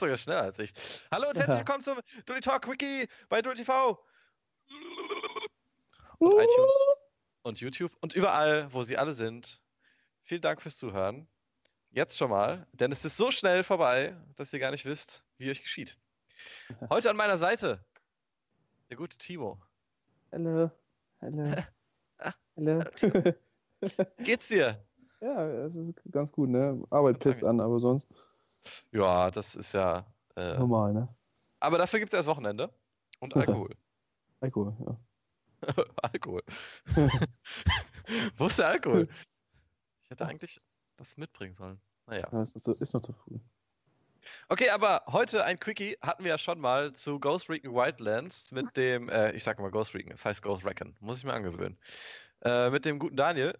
warst sogar schneller als ich. Hallo und herzlich willkommen zum Dully Talk Quickie bei Dully TV. Und iTunes und YouTube und überall, wo sie alle sind. Vielen Dank fürs Zuhören. Jetzt schon mal, denn es ist so schnell vorbei, dass ihr gar nicht wisst, wie euch geschieht. Heute an meiner Seite der gute Timo. Hallo. Hallo. Hallo. Geht's dir? Ja, es ist ganz gut, ne? Arbeit pisst an, aber sonst. Ja, das ist ja. Äh, Normal, ne? Aber dafür gibt es erst Wochenende und Alkohol. Alkohol, ja. Alkohol. Wo ist der Alkohol? Ich hätte eigentlich das mitbringen sollen. Naja. ja ist, noch zu, ist noch zu früh. Okay, aber heute ein Quickie hatten wir ja schon mal zu Ghost Recon Wildlands mit dem, äh, ich sag mal Ghost Recon, es heißt Ghost Recon, muss ich mir angewöhnen. Äh, mit dem guten Daniel.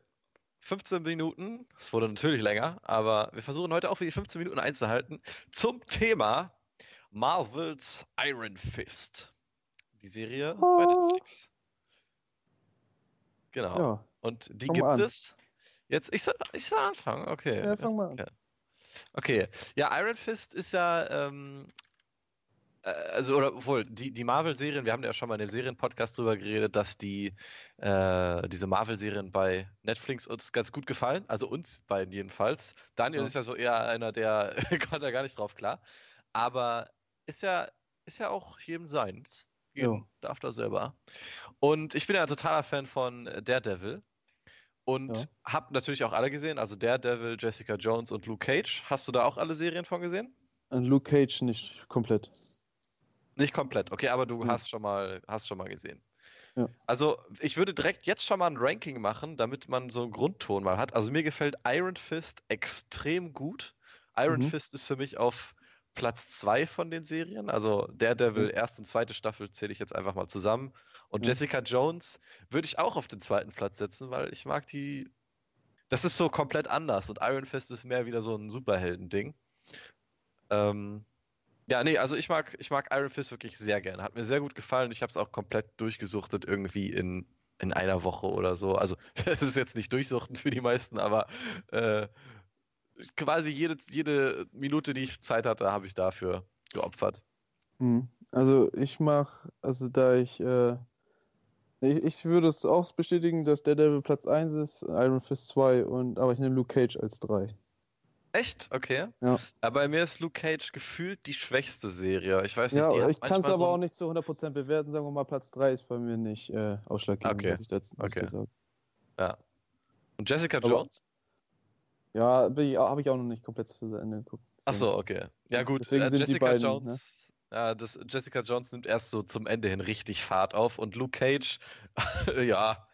15 Minuten, es wurde natürlich länger, aber wir versuchen heute auch die 15 Minuten einzuhalten zum Thema Marvels Iron Fist. Die Serie oh. bei Netflix. Genau. Ja, Und die gibt es. Jetzt, ich soll, ich soll anfangen, okay. Ja, fang mal an. Okay. okay. Ja, Iron Fist ist ja ähm, äh, also, oder obwohl, die, die Marvel-Serien, wir haben ja schon mal in dem Serienpodcast drüber geredet, dass die, äh, diese Marvel-Serien bei Netflix uns ganz gut gefallen, also uns beiden jedenfalls. Daniel ja. ist ja so eher einer, der kommt da gar nicht drauf klar. Aber ist ja, ist ja auch jedem seins. Jedem ja. darf da selber. Und ich bin ja ein totaler Fan von Daredevil. Und ja. hab natürlich auch alle gesehen, also Daredevil, Jessica Jones und Luke Cage. Hast du da auch alle Serien von gesehen? Luke Cage nicht komplett. Nicht komplett, okay, aber du ja. hast schon mal, hast schon mal gesehen. Ja. Also ich würde direkt jetzt schon mal ein Ranking machen, damit man so einen Grundton mal hat. Also mir gefällt Iron Fist extrem gut. Iron mhm. Fist ist für mich auf Platz zwei von den Serien. Also Daredevil, mhm. erste und zweite Staffel zähle ich jetzt einfach mal zusammen. Und mhm. Jessica Jones würde ich auch auf den zweiten Platz setzen, weil ich mag die. Das ist so komplett anders. Und Iron Fist ist mehr wieder so ein Superhelden-Ding. Ähm, ja, nee, also ich mag, ich mag Iron Fist wirklich sehr gerne. Hat mir sehr gut gefallen. Ich habe es auch komplett durchgesuchtet irgendwie in, in einer Woche oder so. Also das ist jetzt nicht durchsuchten für die meisten, aber äh, quasi jede, jede Minute, die ich Zeit hatte, habe ich dafür geopfert. Hm. Also ich mache, also da ich, äh, ich, ich, würde es auch bestätigen, dass der Devil Platz 1 ist, Iron Fist 2 und aber ich nehme Luke Cage als 3. Echt? Okay. Ja. ja. Bei mir ist Luke Cage gefühlt die schwächste Serie. Ich weiß nicht, ja, ich kann es aber so auch nicht zu 100% bewerten. Sagen wir mal, Platz 3 ist bei mir nicht äh, ausschlaggebend, okay. was ich dazu okay. sage. Ja. Und Jessica aber, Jones? Ja, habe ich auch noch nicht komplett zu Ende geguckt. Achso, okay. Ja, gut. Deswegen äh, Jessica beiden, Jones. Ne? Ja, das, Jessica Jones nimmt erst so zum Ende hin richtig Fahrt auf und Luke Cage, ja,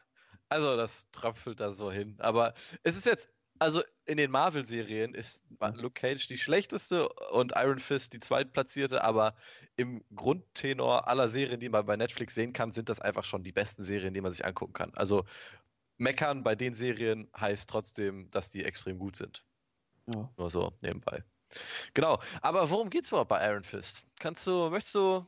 also das tröpfelt da so hin. Aber es ist jetzt also in den Marvel-Serien ist Luke Cage die schlechteste und Iron Fist die zweitplatzierte, aber im Grundtenor aller Serien, die man bei Netflix sehen kann, sind das einfach schon die besten Serien, die man sich angucken kann. Also meckern bei den Serien heißt trotzdem, dass die extrem gut sind. Ja. Nur so nebenbei. Genau. Aber worum geht's überhaupt bei Iron Fist? Kannst du, möchtest du,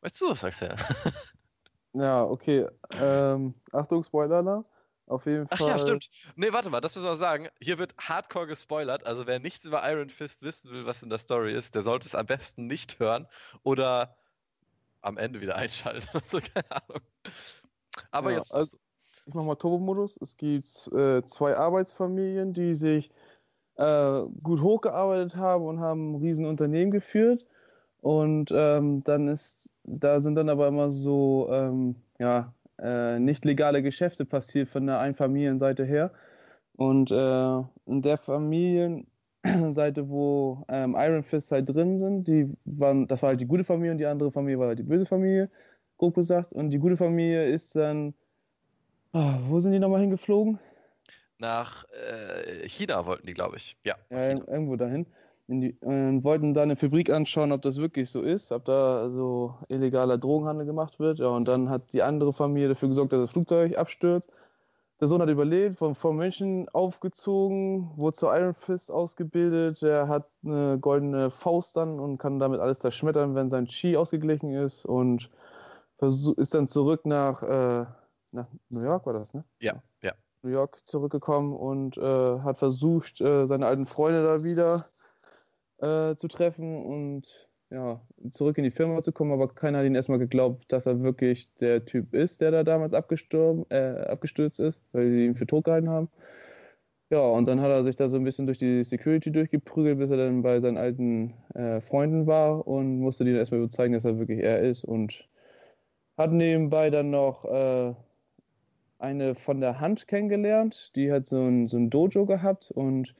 möchtest du was erzählen? ja, okay. Ähm, Achtung, Spoiler. Auf jeden Fall. Ach ja, stimmt. Nee, warte mal, das müssen wir sagen. Hier wird hardcore gespoilert. Also wer nichts über Iron Fist wissen will, was in der Story ist, der sollte es am besten nicht hören oder am Ende wieder einschalten. also keine Ahnung. Aber ja, jetzt. Also, ich mach mal Turbo-Modus. Es gibt äh, zwei Arbeitsfamilien, die sich äh, gut hochgearbeitet haben und haben ein Riesenunternehmen geführt. Und ähm, dann ist, da sind dann aber immer so, ähm, ja, äh, nicht legale Geschäfte passiert von der Einfamilienseite her. Und äh, in der Familienseite, wo ähm, Iron Fist halt drin sind, die waren, das war halt die gute Familie und die andere Familie war halt die böse Familie, grob gesagt. Und die gute Familie ist dann, oh, wo sind die nochmal hingeflogen? Nach äh, China wollten die, glaube ich. Ja, ja irgendwo dahin die, äh, wollten da eine Fabrik anschauen, ob das wirklich so ist, ob da so illegaler Drogenhandel gemacht wird. Ja, und dann hat die andere Familie dafür gesorgt, dass das Flugzeug abstürzt. Der Sohn hat überlebt, vom, vom Menschen aufgezogen, wurde zur Iron Fist ausgebildet. Er hat eine goldene Faust dann und kann damit alles zerschmettern, wenn sein Chi ausgeglichen ist. Und ist dann zurück nach, äh, nach New York, war das, ne? Ja, ja. New York zurückgekommen und äh, hat versucht, äh, seine alten Freunde da wieder äh, zu treffen und ja, zurück in die Firma zu kommen, aber keiner hat ihn erstmal geglaubt, dass er wirklich der Typ ist, der da damals äh, abgestürzt ist, weil sie ihn für tot gehalten haben. Ja, und dann hat er sich da so ein bisschen durch die Security durchgeprügelt, bis er dann bei seinen alten äh, Freunden war und musste denen erstmal überzeugen, dass er wirklich er ist und hat nebenbei dann noch äh, eine von der Hand kennengelernt, die hat so ein, so ein Dojo gehabt und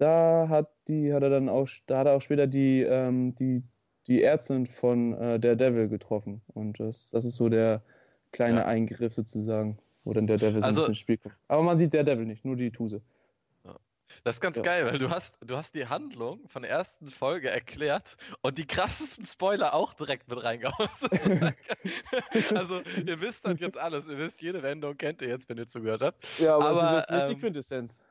da hat die hat er dann auch da hat er auch später die ähm, die die Ärztin von äh, der Devil getroffen und das, das ist so der kleine ja. Eingriff sozusagen, wo dann der Devil so also, ins Spiel kommt. Aber man sieht der Devil nicht, nur die Tuse. Das ist ganz ja. geil, weil du hast, du hast die Handlung von der ersten Folge erklärt und die krassesten Spoiler auch direkt mit reingehauen. also ihr wisst das jetzt alles, ihr wisst, jede Wendung kennt ihr jetzt, wenn ihr zugehört habt. Ja, aber, aber das ist nicht ähm, die Quintessenz.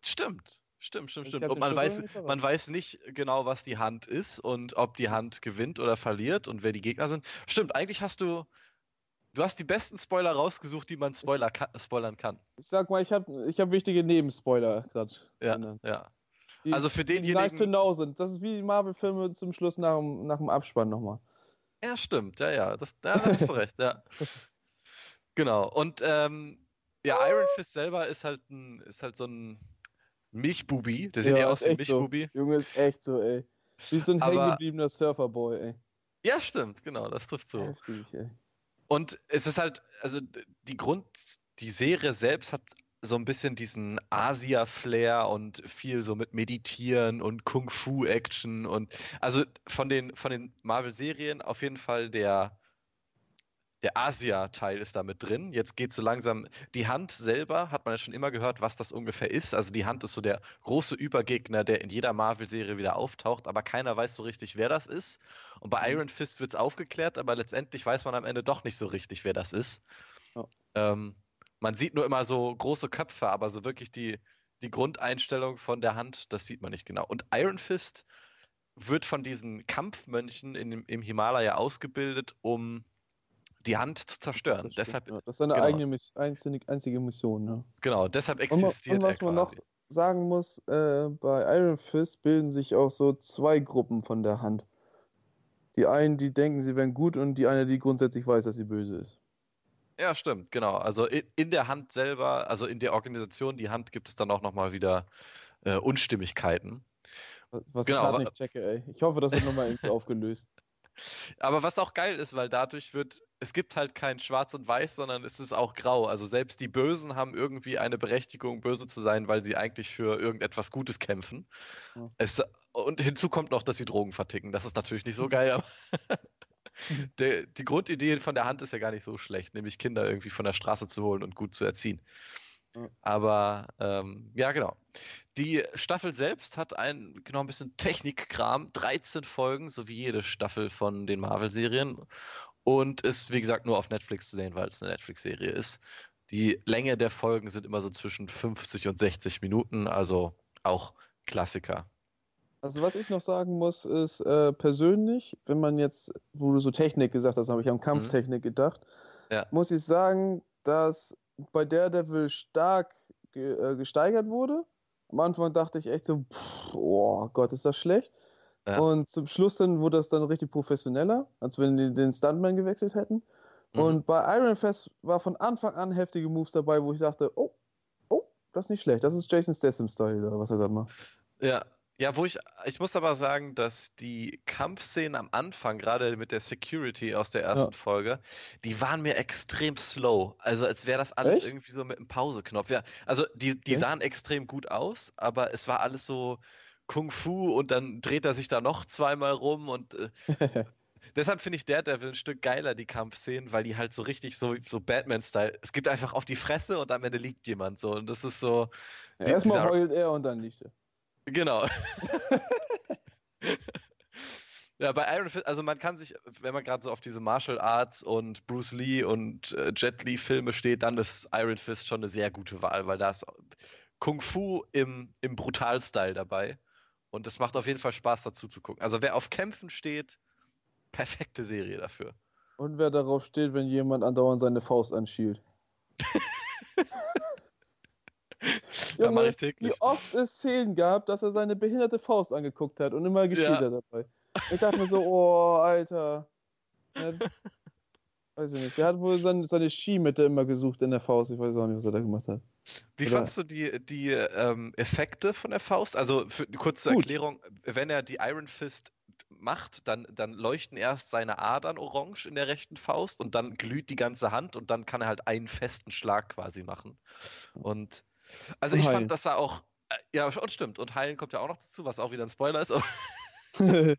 Stimmt. Stimmt, stimmt, stimmt. Und man weiß, man weiß nicht genau, was die Hand ist und ob die Hand gewinnt oder verliert und wer die Gegner sind. Stimmt, eigentlich hast du, Du hast die besten Spoiler rausgesucht, die man Spoiler kann, spoilern kann. Ich sag mal, ich habe ich hab wichtige Nebenspoiler gerade. Ja, ja. Die, also für denjenigen. Die nice to know sind. Das ist wie die Marvel-Filme zum Schluss nach, nach dem Abspann nochmal. Ja, stimmt. Ja, ja. Das, da hast du recht, ja. Genau. Und ähm, ja, Iron Fist selber ist halt, ein, ist halt so ein Milchbubi. Der sieht ja aus wie ein Milchbubi. So. Junge, ist echt so, ey. Wie so ein hängengebliebener Surferboy, ey. Ja, stimmt, genau, das trifft so. Heftig, ey. Und es ist halt, also die Grund, die Serie selbst hat so ein bisschen diesen Asia-Flair und viel so mit Meditieren und Kung-Fu-Action und also von den, von den Marvel-Serien auf jeden Fall der, der Asia-Teil ist da mit drin. Jetzt geht so langsam. Die Hand selber hat man ja schon immer gehört, was das ungefähr ist. Also die Hand ist so der große Übergegner, der in jeder Marvel-Serie wieder auftaucht, aber keiner weiß so richtig, wer das ist. Und bei mhm. Iron Fist wird es aufgeklärt, aber letztendlich weiß man am Ende doch nicht so richtig, wer das ist. Oh. Ähm, man sieht nur immer so große Köpfe, aber so wirklich die, die Grundeinstellung von der Hand, das sieht man nicht genau. Und Iron Fist wird von diesen Kampfmönchen in, im Himalaya ausgebildet, um die Hand zu zerstören. Das, deshalb, ja. das ist eine genau. eigene, einzige, einzige Mission. Ja. Genau, deshalb existiert und, und was man noch sagen muss, äh, bei Iron Fist bilden sich auch so zwei Gruppen von der Hand. Die einen, die denken, sie wären gut und die eine, die grundsätzlich weiß, dass sie böse ist. Ja, stimmt, genau. Also in, in der Hand selber, also in der Organisation, die Hand gibt es dann auch nochmal wieder äh, Unstimmigkeiten. Was, was genau, ich gerade nicht checke, ey. Ich hoffe, das wird nochmal irgendwie aufgelöst. Aber was auch geil ist, weil dadurch wird, es gibt halt kein Schwarz und Weiß, sondern es ist auch grau. Also selbst die Bösen haben irgendwie eine Berechtigung, böse zu sein, weil sie eigentlich für irgendetwas Gutes kämpfen. Ja. Es, und hinzu kommt noch, dass sie Drogen verticken. Das ist natürlich nicht so geil, aber die, die Grundidee von der Hand ist ja gar nicht so schlecht, nämlich Kinder irgendwie von der Straße zu holen und gut zu erziehen. Aber ähm, ja, genau. Die Staffel selbst hat ein, genau ein bisschen Technikkram, 13 Folgen, so wie jede Staffel von den Marvel-Serien. Und ist, wie gesagt, nur auf Netflix zu sehen, weil es eine Netflix-Serie ist. Die Länge der Folgen sind immer so zwischen 50 und 60 Minuten, also auch Klassiker. Also was ich noch sagen muss, ist äh, persönlich, wenn man jetzt, wo du so Technik gesagt hast, habe ich an Kampftechnik mhm. gedacht, ja. muss ich sagen, dass bei Daredevil stark ge äh, gesteigert wurde. Am Anfang dachte ich echt so, pff, oh Gott, ist das schlecht. Ja. Und zum Schluss dann wurde das dann richtig professioneller, als wenn die den Stuntman gewechselt hätten. Mhm. Und bei Iron Fest war von Anfang an heftige Moves dabei, wo ich dachte, oh, oh, das ist nicht schlecht. Das ist Jason Statham-Style, was er gerade macht. Ja, ja, wo ich, ich muss aber sagen, dass die Kampfszenen am Anfang, gerade mit der Security aus der ersten ja. Folge, die waren mir extrem slow. Also als wäre das alles Echt? irgendwie so mit einem Pauseknopf. Ja, also die, die sahen extrem gut aus, aber es war alles so Kung Fu und dann dreht er sich da noch zweimal rum und äh, deshalb finde ich Daredevil ein Stück geiler, die Kampfszenen, weil die halt so richtig so, so Batman-Style. Es gibt einfach auf die Fresse und am Ende liegt jemand so. Und das ist so. Ja, Erstmal heult er und dann liegt er. Genau. ja, bei Iron Fist, also man kann sich, wenn man gerade so auf diese Martial Arts und Bruce Lee und äh, Jet Li Filme steht, dann ist Iron Fist schon eine sehr gute Wahl, weil da ist Kung Fu im, im Brutal-Style dabei. Und es macht auf jeden Fall Spaß dazu zu gucken. Also wer auf Kämpfen steht, perfekte Serie dafür. Und wer darauf steht, wenn jemand andauernd seine Faust anschielt. ja, mache ich täglich. Wie oft es Szenen gab, dass er seine behinderte Faust angeguckt hat und immer geschielt ja. dabei. Ich dachte mir so, oh, Alter. Ja, weiß ich nicht. Der hat wohl seine, seine Skimitte immer gesucht in der Faust. Ich weiß auch nicht, was er da gemacht hat. Wie Oder? fandst du die, die ähm, Effekte von der Faust? Also für, kurz zur Gut. Erklärung, wenn er die Iron Fist macht, dann, dann leuchten erst seine Adern orange in der rechten Faust und dann glüht die ganze Hand und dann kann er halt einen festen Schlag quasi machen. Und also ich heilen. fand, dass er auch, äh, ja, und stimmt, und heilen kommt ja auch noch dazu, was auch wieder ein Spoiler ist.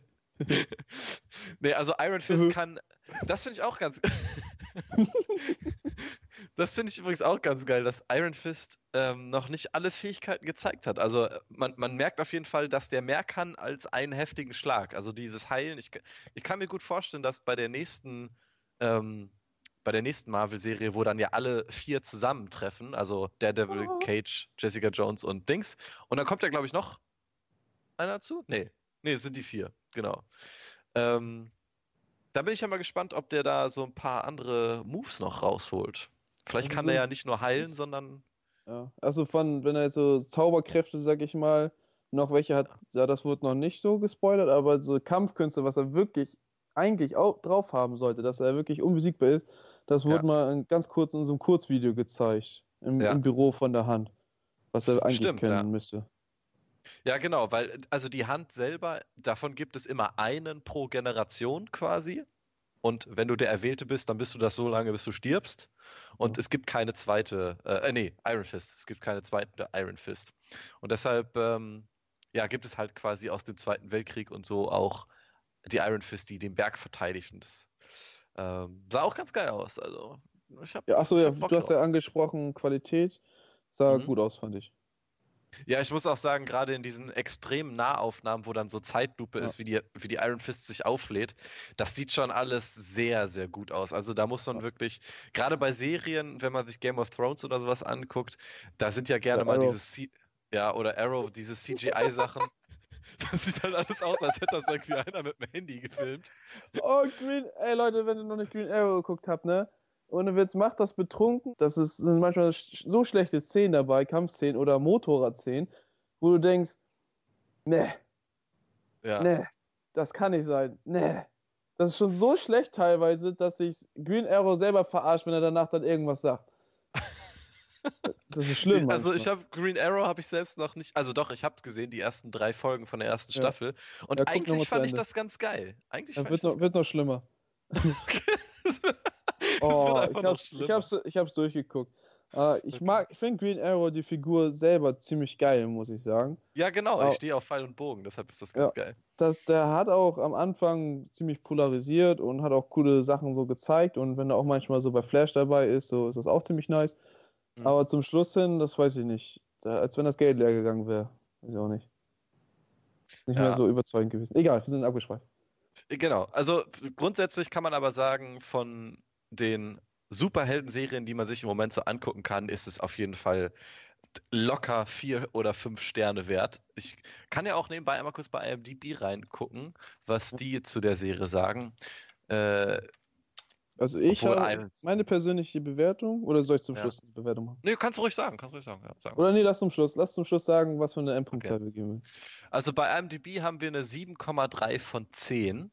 nee, also Iron Fist kann, das finde ich auch ganz, das finde ich übrigens auch ganz geil, dass Iron Fist ähm, noch nicht alle Fähigkeiten gezeigt hat. Also äh, man, man merkt auf jeden Fall, dass der mehr kann als einen heftigen Schlag. Also dieses Heilen, ich, ich kann mir gut vorstellen, dass bei der nächsten, ähm, bei der nächsten Marvel-Serie, wo dann ja alle vier zusammentreffen, also Daredevil, oh. Cage, Jessica Jones und Dings. Und dann kommt ja, glaube ich, noch einer dazu? Nee. Nee, es sind die vier, genau. Ähm, da bin ich ja mal gespannt, ob der da so ein paar andere Moves noch rausholt. Vielleicht also kann so, er ja nicht nur heilen, sondern. Ja, also von, wenn er jetzt so Zauberkräfte, sag ich mal, noch welche hat, ja, das wurde noch nicht so gespoilert, aber so Kampfkünste, was er wirklich eigentlich auch drauf haben sollte, dass er wirklich unbesiegbar ist, das wurde ja. mal ganz kurz in so einem Kurzvideo gezeigt, im, ja. im Büro von der Hand, was er eigentlich Stimmt, kennen ja. müsste. Ja, genau, weil also die Hand selber, davon gibt es immer einen pro Generation quasi. Und wenn du der Erwählte bist, dann bist du das so lange, bis du stirbst. Und mhm. es gibt keine zweite, äh, nee, Iron Fist. Es gibt keine zweite Iron Fist. Und deshalb, ähm, ja, gibt es halt quasi aus dem Zweiten Weltkrieg und so auch die Iron Fist, die den Berg verteidigt. Und das ähm, sah auch ganz geil aus. Also, ich hab, ja, achso, ja, du hast ja angesprochen, Qualität. Sah mhm. gut aus, fand ich. Ja, ich muss auch sagen, gerade in diesen extremen Nahaufnahmen, wo dann so Zeitlupe ja. ist, wie die, wie die Iron Fist sich auflädt, das sieht schon alles sehr, sehr gut aus. Also da muss man ja. wirklich, gerade bei Serien, wenn man sich Game of Thrones oder sowas anguckt, da sind ja gerne ja, mal dieses, C ja, oder Arrow, diese CGI-Sachen. Das sieht halt alles aus, als hätte das irgendwie einer mit dem Handy gefilmt. Oh, Green, ey Leute, wenn ihr noch nicht Green Arrow geguckt habt, ne? Ohne Witz, macht das betrunken. Das ist, sind manchmal so schlechte Szenen dabei, Kampfszenen oder Motorradszenen, wo du denkst, ne, ja. ne, das kann nicht sein, ne. Das ist schon so schlecht teilweise, dass sich Green Arrow selber verarscht, wenn er danach dann irgendwas sagt. Das ist schlimm. Also ich habe Green Arrow habe ich selbst noch nicht, also doch, ich habe gesehen, die ersten drei Folgen von der ersten ja. Staffel. Und ja, eigentlich fand ich das ganz geil. Eigentlich ja, wird, noch, wird noch schlimmer. Oh, ich hab's, ich, hab's, ich hab's durchgeguckt. Uh, ich okay. mag, ich finde Green Arrow die Figur selber ziemlich geil, muss ich sagen. Ja, genau, uh, ich stehe auf Pfeil und Bogen, deshalb ist das ganz ja, geil. Das, der hat auch am Anfang ziemlich polarisiert und hat auch coole Sachen so gezeigt und wenn er auch manchmal so bei Flash dabei ist, so ist das auch ziemlich nice. Mhm. Aber zum Schluss hin, das weiß ich nicht. Da, als wenn das Geld leer gegangen wäre. Weiß ich auch nicht. Nicht ja. mehr so überzeugend gewesen. Egal, wir sind abgeschweift. Genau, also grundsätzlich kann man aber sagen, von den Superhelden-Serien, die man sich im Moment so angucken kann, ist es auf jeden Fall locker vier oder fünf Sterne wert. Ich kann ja auch nebenbei einmal kurz bei IMDb reingucken, was die zu der Serie sagen. Äh, also ich habe ein... meine persönliche Bewertung oder soll ich zum ja. Schluss eine Bewertung machen? Nee, kannst du ruhig sagen, kannst du ruhig sagen, ja, sagen. Oder nee, lass zum Schluss, lass zum Schluss sagen, was für eine Endpunktzahl okay. wir geben. Also bei IMDb haben wir eine 7,3 von 10.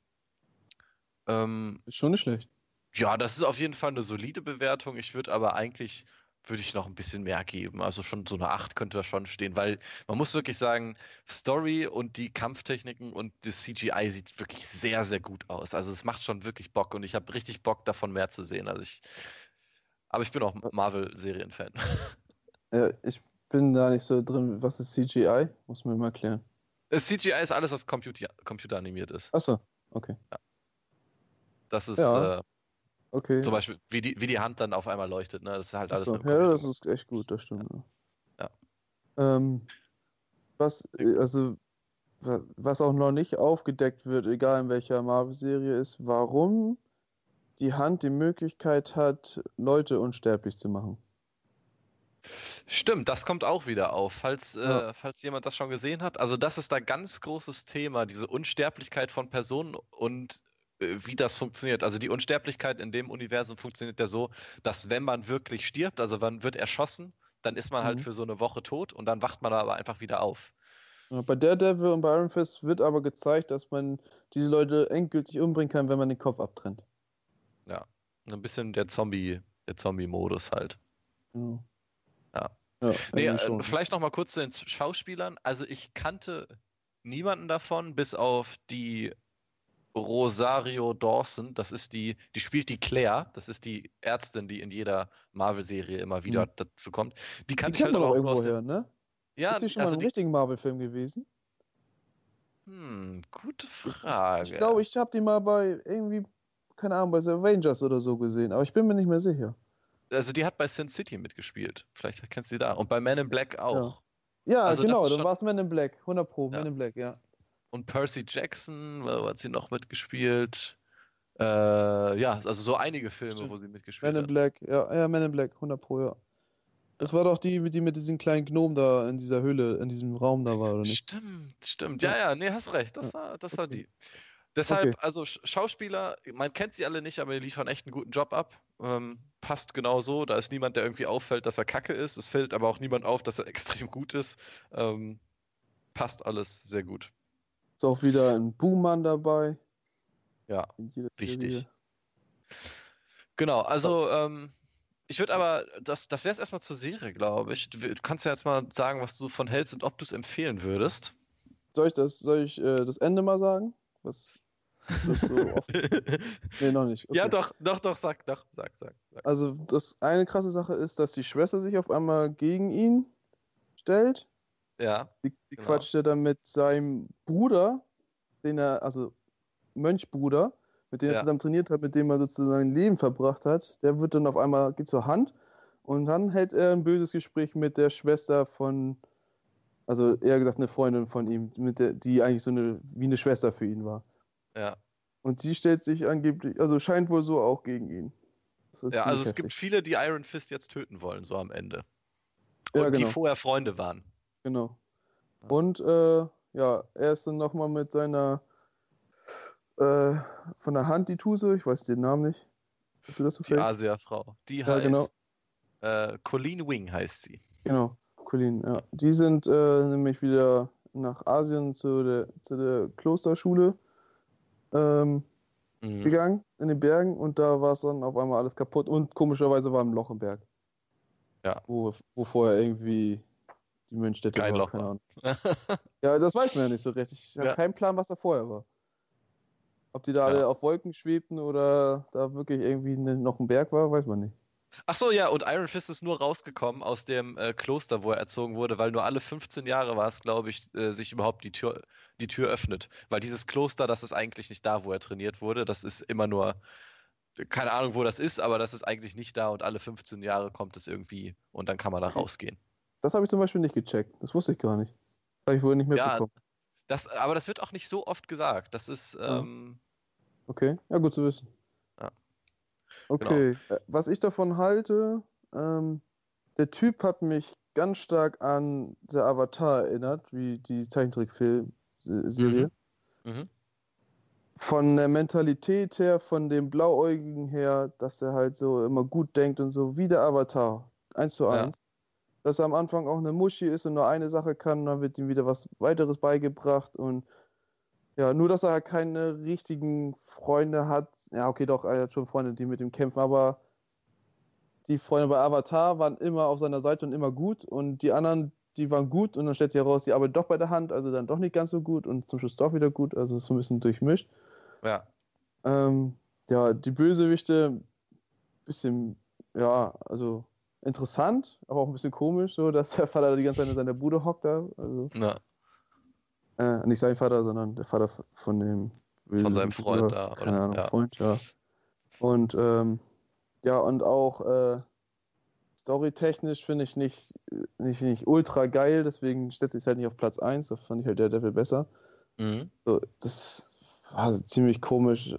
Ähm, ist schon nicht schlecht. Ja, das ist auf jeden Fall eine solide Bewertung. Ich würde aber eigentlich würde ich noch ein bisschen mehr geben. Also schon so eine 8 könnte da schon stehen, weil man muss wirklich sagen, Story und die Kampftechniken und das CGI sieht wirklich sehr, sehr gut aus. Also es macht schon wirklich Bock und ich habe richtig Bock davon mehr zu sehen. Also ich, aber ich bin auch Marvel-Serien-Fan. Ja, ich bin da nicht so drin. Was ist CGI? Muss mir mal erklären. Das CGI ist alles, was Computer, computeranimiert ist. Achso, okay. Ja. Das ist ja. äh, Okay. Zum Beispiel, wie die, wie die Hand dann auf einmal leuchtet. Ne? Das ist halt alles. So. Ja, das ist echt gut, das stimmt. Ja. Ähm, was, also, was auch noch nicht aufgedeckt wird, egal in welcher Marvel-Serie, ist, warum die Hand die Möglichkeit hat, Leute unsterblich zu machen. Stimmt, das kommt auch wieder auf, falls, ja. äh, falls jemand das schon gesehen hat. Also das ist da ganz großes Thema, diese Unsterblichkeit von Personen und äh, wie das funktioniert. Also die Unsterblichkeit in dem Universum funktioniert ja so, dass wenn man wirklich stirbt, also man wird erschossen, dann ist man halt mhm. für so eine Woche tot und dann wacht man aber einfach wieder auf. Bei Daredevil und bei Iron Fist wird aber gezeigt, dass man diese Leute endgültig umbringen kann, wenn man den Kopf abtrennt. Ja, ein bisschen der Zombie, der Zombie-Modus halt. Ja. ja. ja nee, äh, vielleicht noch mal kurz zu den Schauspielern. Also ich kannte niemanden davon, bis auf die Rosario Dawson, das ist die, die spielt die Claire, das ist die Ärztin, die in jeder Marvel-Serie immer wieder mhm. dazu kommt. Die kann die ich halt auch irgendwo her, ne? Ja, ist sie schon also mal im richtigen Marvel-Film gewesen? Hm, gute Frage. Ich, ich glaube, ich habe die mal bei irgendwie, keine Ahnung, bei The Avengers oder so gesehen, aber ich bin mir nicht mehr sicher. Also die hat bei Sin City mitgespielt. Vielleicht kennst du sie da. Und bei Men in Black auch. Ja, ja also genau, dann war es Men in Black. 100 Pro, ja. Men in Black, ja. Und Percy Jackson, wo hat sie noch mitgespielt? Äh, ja, also so einige Filme, Stimmt. wo sie mitgespielt hat. Men in Black, ja, ja, Men in Black, 100 Pro, ja. Das war doch die, die mit diesem kleinen Gnom da in dieser Höhle, in diesem Raum da war, oder nicht? Stimmt, stimmt. Ja, ja, nee, hast recht. Das war, das war die. Deshalb, okay. also Schauspieler, man kennt sie alle nicht, aber die liefern echt einen guten Job ab. Ähm, passt genau so. Da ist niemand, der irgendwie auffällt, dass er kacke ist. Es fällt aber auch niemand auf, dass er extrem gut ist. Ähm, passt alles sehr gut. Ist auch wieder ein Boommann dabei. Ja, wichtig. Genau, also ähm, ich würde aber, das, das wäre es erstmal zur Serie, glaube ich. Du, du, kannst ja jetzt mal sagen, was du von hältst und ob du es empfehlen würdest. Soll ich das, soll ich äh, das Ende mal sagen? Was, was so nee, noch nicht. Okay. Ja, doch, doch, doch, sag, doch, sag, sag, sag. Also, das eine krasse Sache ist, dass die Schwester sich auf einmal gegen ihn stellt. Ja. Die, die genau. quatscht ja dann mit seinem Bruder, den er, also Mönchbruder, mit dem er zusammen trainiert hat, mit dem er sozusagen ein Leben verbracht hat, der wird dann auf einmal, geht zur Hand und dann hält er ein böses Gespräch mit der Schwester von, also eher gesagt eine Freundin von ihm, mit der, die eigentlich so eine, wie eine Schwester für ihn war. Ja. Und sie stellt sich angeblich, also scheint wohl so auch gegen ihn. Ja, also es heftig. gibt viele, die Iron Fist jetzt töten wollen, so am Ende. Und ja, genau. die vorher Freunde waren. Genau. Und äh, ja, er ist dann nochmal mit seiner äh, von der Hand die Tuse, ich weiß den Namen nicht. Hast du das so Die Asia-Frau. Die ja, heißt genau. äh, Colleen Wing heißt sie. Genau, Colleen, ja. Die sind äh, nämlich wieder nach Asien zu der, zu der Klosterschule ähm, mhm. gegangen, in den Bergen, und da war es dann auf einmal alles kaputt und komischerweise war ein Loch im Berg. Ja. Wo, wo vorher irgendwie die Mönchstätte Kein Loch keine Ahnung. ja, das weiß man ja nicht so recht. Ich habe ja. keinen Plan, was da vorher war. Ob die da ja. alle auf Wolken schwebten oder da wirklich irgendwie ne, noch ein Berg war, weiß man nicht. Ach so, ja, und Iron Fist ist nur rausgekommen aus dem äh, Kloster, wo er erzogen wurde, weil nur alle 15 Jahre war es, glaube ich, äh, sich überhaupt die Tür, die Tür öffnet. Weil dieses Kloster, das ist eigentlich nicht da, wo er trainiert wurde. Das ist immer nur, keine Ahnung, wo das ist, aber das ist eigentlich nicht da und alle 15 Jahre kommt es irgendwie und dann kann man da rausgehen. Das habe ich zum Beispiel nicht gecheckt. Das wusste ich gar nicht. Habe ich wohl nicht mitbekommen. Ja, das, aber das wird auch nicht so oft gesagt. Das ist. Ähm, Okay, ja, gut zu wissen. Ja. Okay, genau. Äh, was ich davon halte, ähm, der Typ hat mich ganz stark an der Avatar erinnert, wie die Zeichentrickfilm-Serie. Mhm. Mhm. Von der Mentalität her, von dem Blauäugigen her, dass er halt so immer gut denkt und so, wie der Avatar. Eins zu eins. Ja. Dass er am Anfang auch eine Muschi ist und nur eine Sache kann, dann wird ihm wieder was weiteres beigebracht und ja, nur dass er keine richtigen Freunde hat. Ja, okay, doch, er hat schon Freunde, die mit ihm kämpfen, aber die Freunde bei Avatar waren immer auf seiner Seite und immer gut und die anderen, die waren gut und dann stellt sich heraus, die arbeiten doch bei der Hand, also dann doch nicht ganz so gut und zum Schluss doch wieder gut, also so ein bisschen durchmischt. Ja. Ähm, ja, die Bösewichte, bisschen, ja, also interessant, aber auch ein bisschen komisch, so dass der Vater die ganze Zeit in seiner Bude hockt da. Also. Ja. Äh, nicht sein Vater, sondern der Vater von dem. Von seinem Freund da. Oder? Keine Ahnung, ja. Freund, ja. Und ähm, ja, und auch äh, storytechnisch finde ich nicht, nicht, nicht ultra geil, deswegen setze ich es halt nicht auf Platz 1. Da fand ich halt der Devil besser. Mhm. So, das war ziemlich komisch,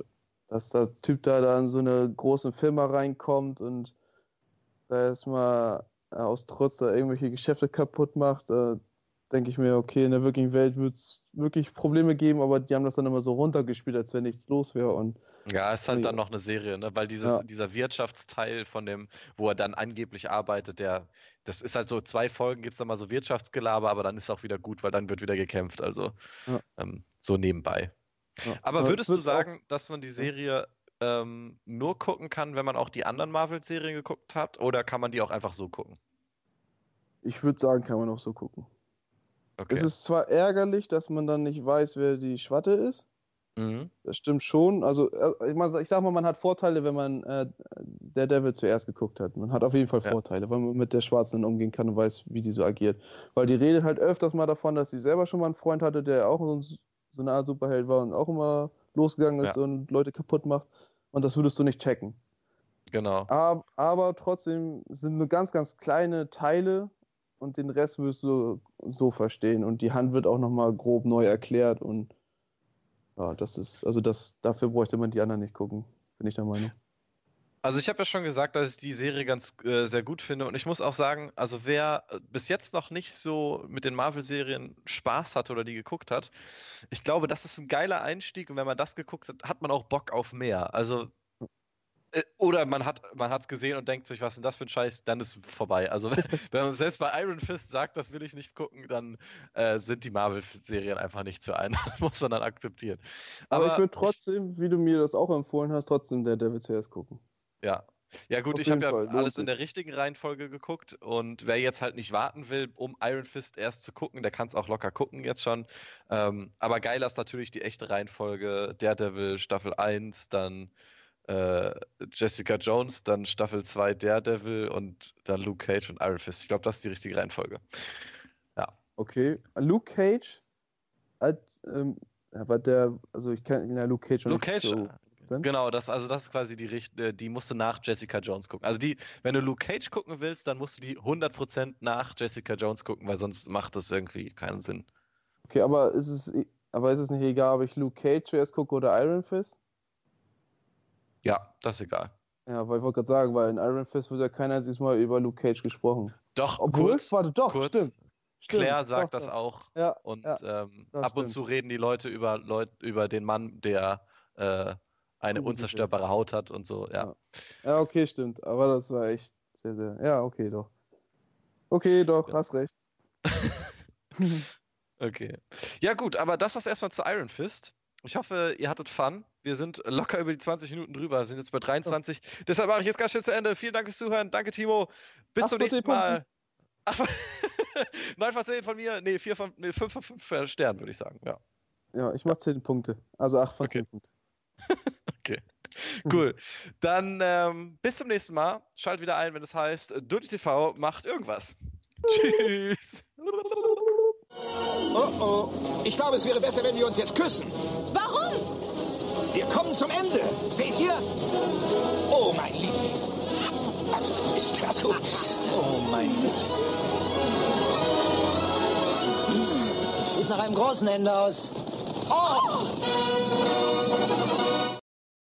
dass der Typ da, da in so eine große Firma reinkommt und da erstmal aus Trotz da irgendwelche Geschäfte kaputt macht. Äh, denke ich mir, okay, in der wirklichen Welt wird es wirklich Probleme geben, aber die haben das dann immer so runtergespielt, als wenn nichts los wäre. Und Ja, ist halt ja. dann noch eine Serie, ne? weil dieses, ja. dieser Wirtschaftsteil von dem, wo er dann angeblich arbeitet, der, das ist halt so, zwei Folgen gibt es dann mal so Wirtschaftsgelaber, aber dann ist auch wieder gut, weil dann wird wieder gekämpft, also ja. ähm, so nebenbei. Aber würdest du sagen, dass man die Serie ähm, nur gucken kann, wenn man auch die anderen Marvel-Serien geguckt hat, oder kann man die auch einfach so gucken? Ich würde sagen, kann man auch so gucken. Okay. Es ist zwar ärgerlich, dass man dann nicht weiß, wer die Schwatte ist. Mhm. Das stimmt schon. Also, äh, ich, sag mal, man hat Vorteile, wenn man äh, der Devil zuerst geguckt hat. Man hat auf jeden Fall ja. Vorteile, weil man mit der Schwarzen dann umgehen kann und weiß, wie die so agiert. Weil die redet halt öfters mal davon, dass sie selber schon mal einen Freund hatte, der auch so, so eine Art Superheld war und auch immer losgegangen ist ja. und Leute kaputt macht. Und das würdest du nicht checken. Genau. Aber, aber trotzdem sind nur ganz, ganz kleine Teile und den Rest wirst du so verstehen. Und die Hand wird auch nochmal grob neu erklärt und ja, das ist, also das, dafür bräuchte man die anderen nicht gucken, bin ich der Meinung. Also ich habe ja schon gesagt, dass ich die Serie ganz äh, sehr gut finde und ich muss auch sagen, also wer äh, bis jetzt noch nicht so mit den Marvel-Serien Spaß hatte oder die geguckt hat, ich glaube, das ist ein geiler Einstieg und wenn man das geguckt hat, hat man auch Bock auf mehr. Also äh, oder man hat man es gesehen und denkt sich, was ist denn das für ein Scheiß, dann ist vorbei. Also wenn man selbst bei Iron Fist sagt, das will ich nicht gucken, dann äh, sind die Marvel-Serien einfach nicht zu einem. muss man dann akzeptieren. Aber, Aber ich würde trotzdem, ich, wie du mir das auch empfohlen hast, trotzdem der Devil zuerst gucken. Ja. Ja gut, Auf ich habe ja Fall, alles in der richtigen Reihenfolge geguckt und wer jetzt halt nicht warten will, um Iron Fist erst zu gucken, der kann es auch locker gucken jetzt schon. Ähm, aber geiler ist natürlich die echte Reihenfolge. Daredevil Staffel 1, dann äh, Jessica Jones, dann Staffel 2 Daredevil und dann Luke Cage und Iron Fist. Ich glaube, das ist die richtige Reihenfolge. Ja. Okay. Luke Cage hat, ähm, war der, also ich kenne ja Luke Cage Luke Cage, so sind. Genau, das, also das ist quasi die Richt äh, die musst du nach Jessica Jones gucken. Also die, wenn du Luke Cage gucken willst, dann musst du die 100% nach Jessica Jones gucken, weil sonst macht das irgendwie keinen Sinn. Okay, aber ist es, aber ist es nicht egal, ob ich Luke Cage zuerst gucke oder Iron Fist? Ja, das ist egal. Ja, weil ich wollte gerade sagen, weil in Iron Fist wird ja kein einziges Mal über Luke Cage gesprochen. Doch, Obwohl, kurz, warte, doch, kurz. stimmt. Claire sagt doch, das auch. Ja, und ja, ähm, ab stimmt. und zu reden die Leute über, Leut, über den Mann, der äh, eine unzerstörbare Haut hat und so, ja. ja. okay, stimmt. Aber das war echt sehr, sehr. Ja, okay, doch. Okay, doch, ja. hast recht. okay. Ja, gut, aber das war's erstmal zu Iron Fist. Ich hoffe, ihr hattet Fun. Wir sind locker über die 20 Minuten drüber, Wir sind jetzt bei 23. Oh. Deshalb mache ich jetzt ganz schnell zu Ende. Vielen Dank fürs Zuhören. Danke, Timo. Bis Ach, zum nächsten Mal. Ach, 9 von 10 von mir. Nee, 4 von, nee, 5 von 5 Sternen, würde ich sagen. Ja, ja ich mache 10 Punkte. Also 8 von okay. 10 Punkte. Cool. Dann ähm, bis zum nächsten Mal. Schalt wieder ein, wenn es heißt, Duty TV macht irgendwas. Tschüss. Oh oh. Ich glaube, es wäre besser, wenn wir uns jetzt küssen. Warum? Wir kommen zum Ende. Seht ihr? Oh, mein Liebling. Also, ist er so. Oh, mein Liebling. Sieht nach einem großen Ende aus. Oh!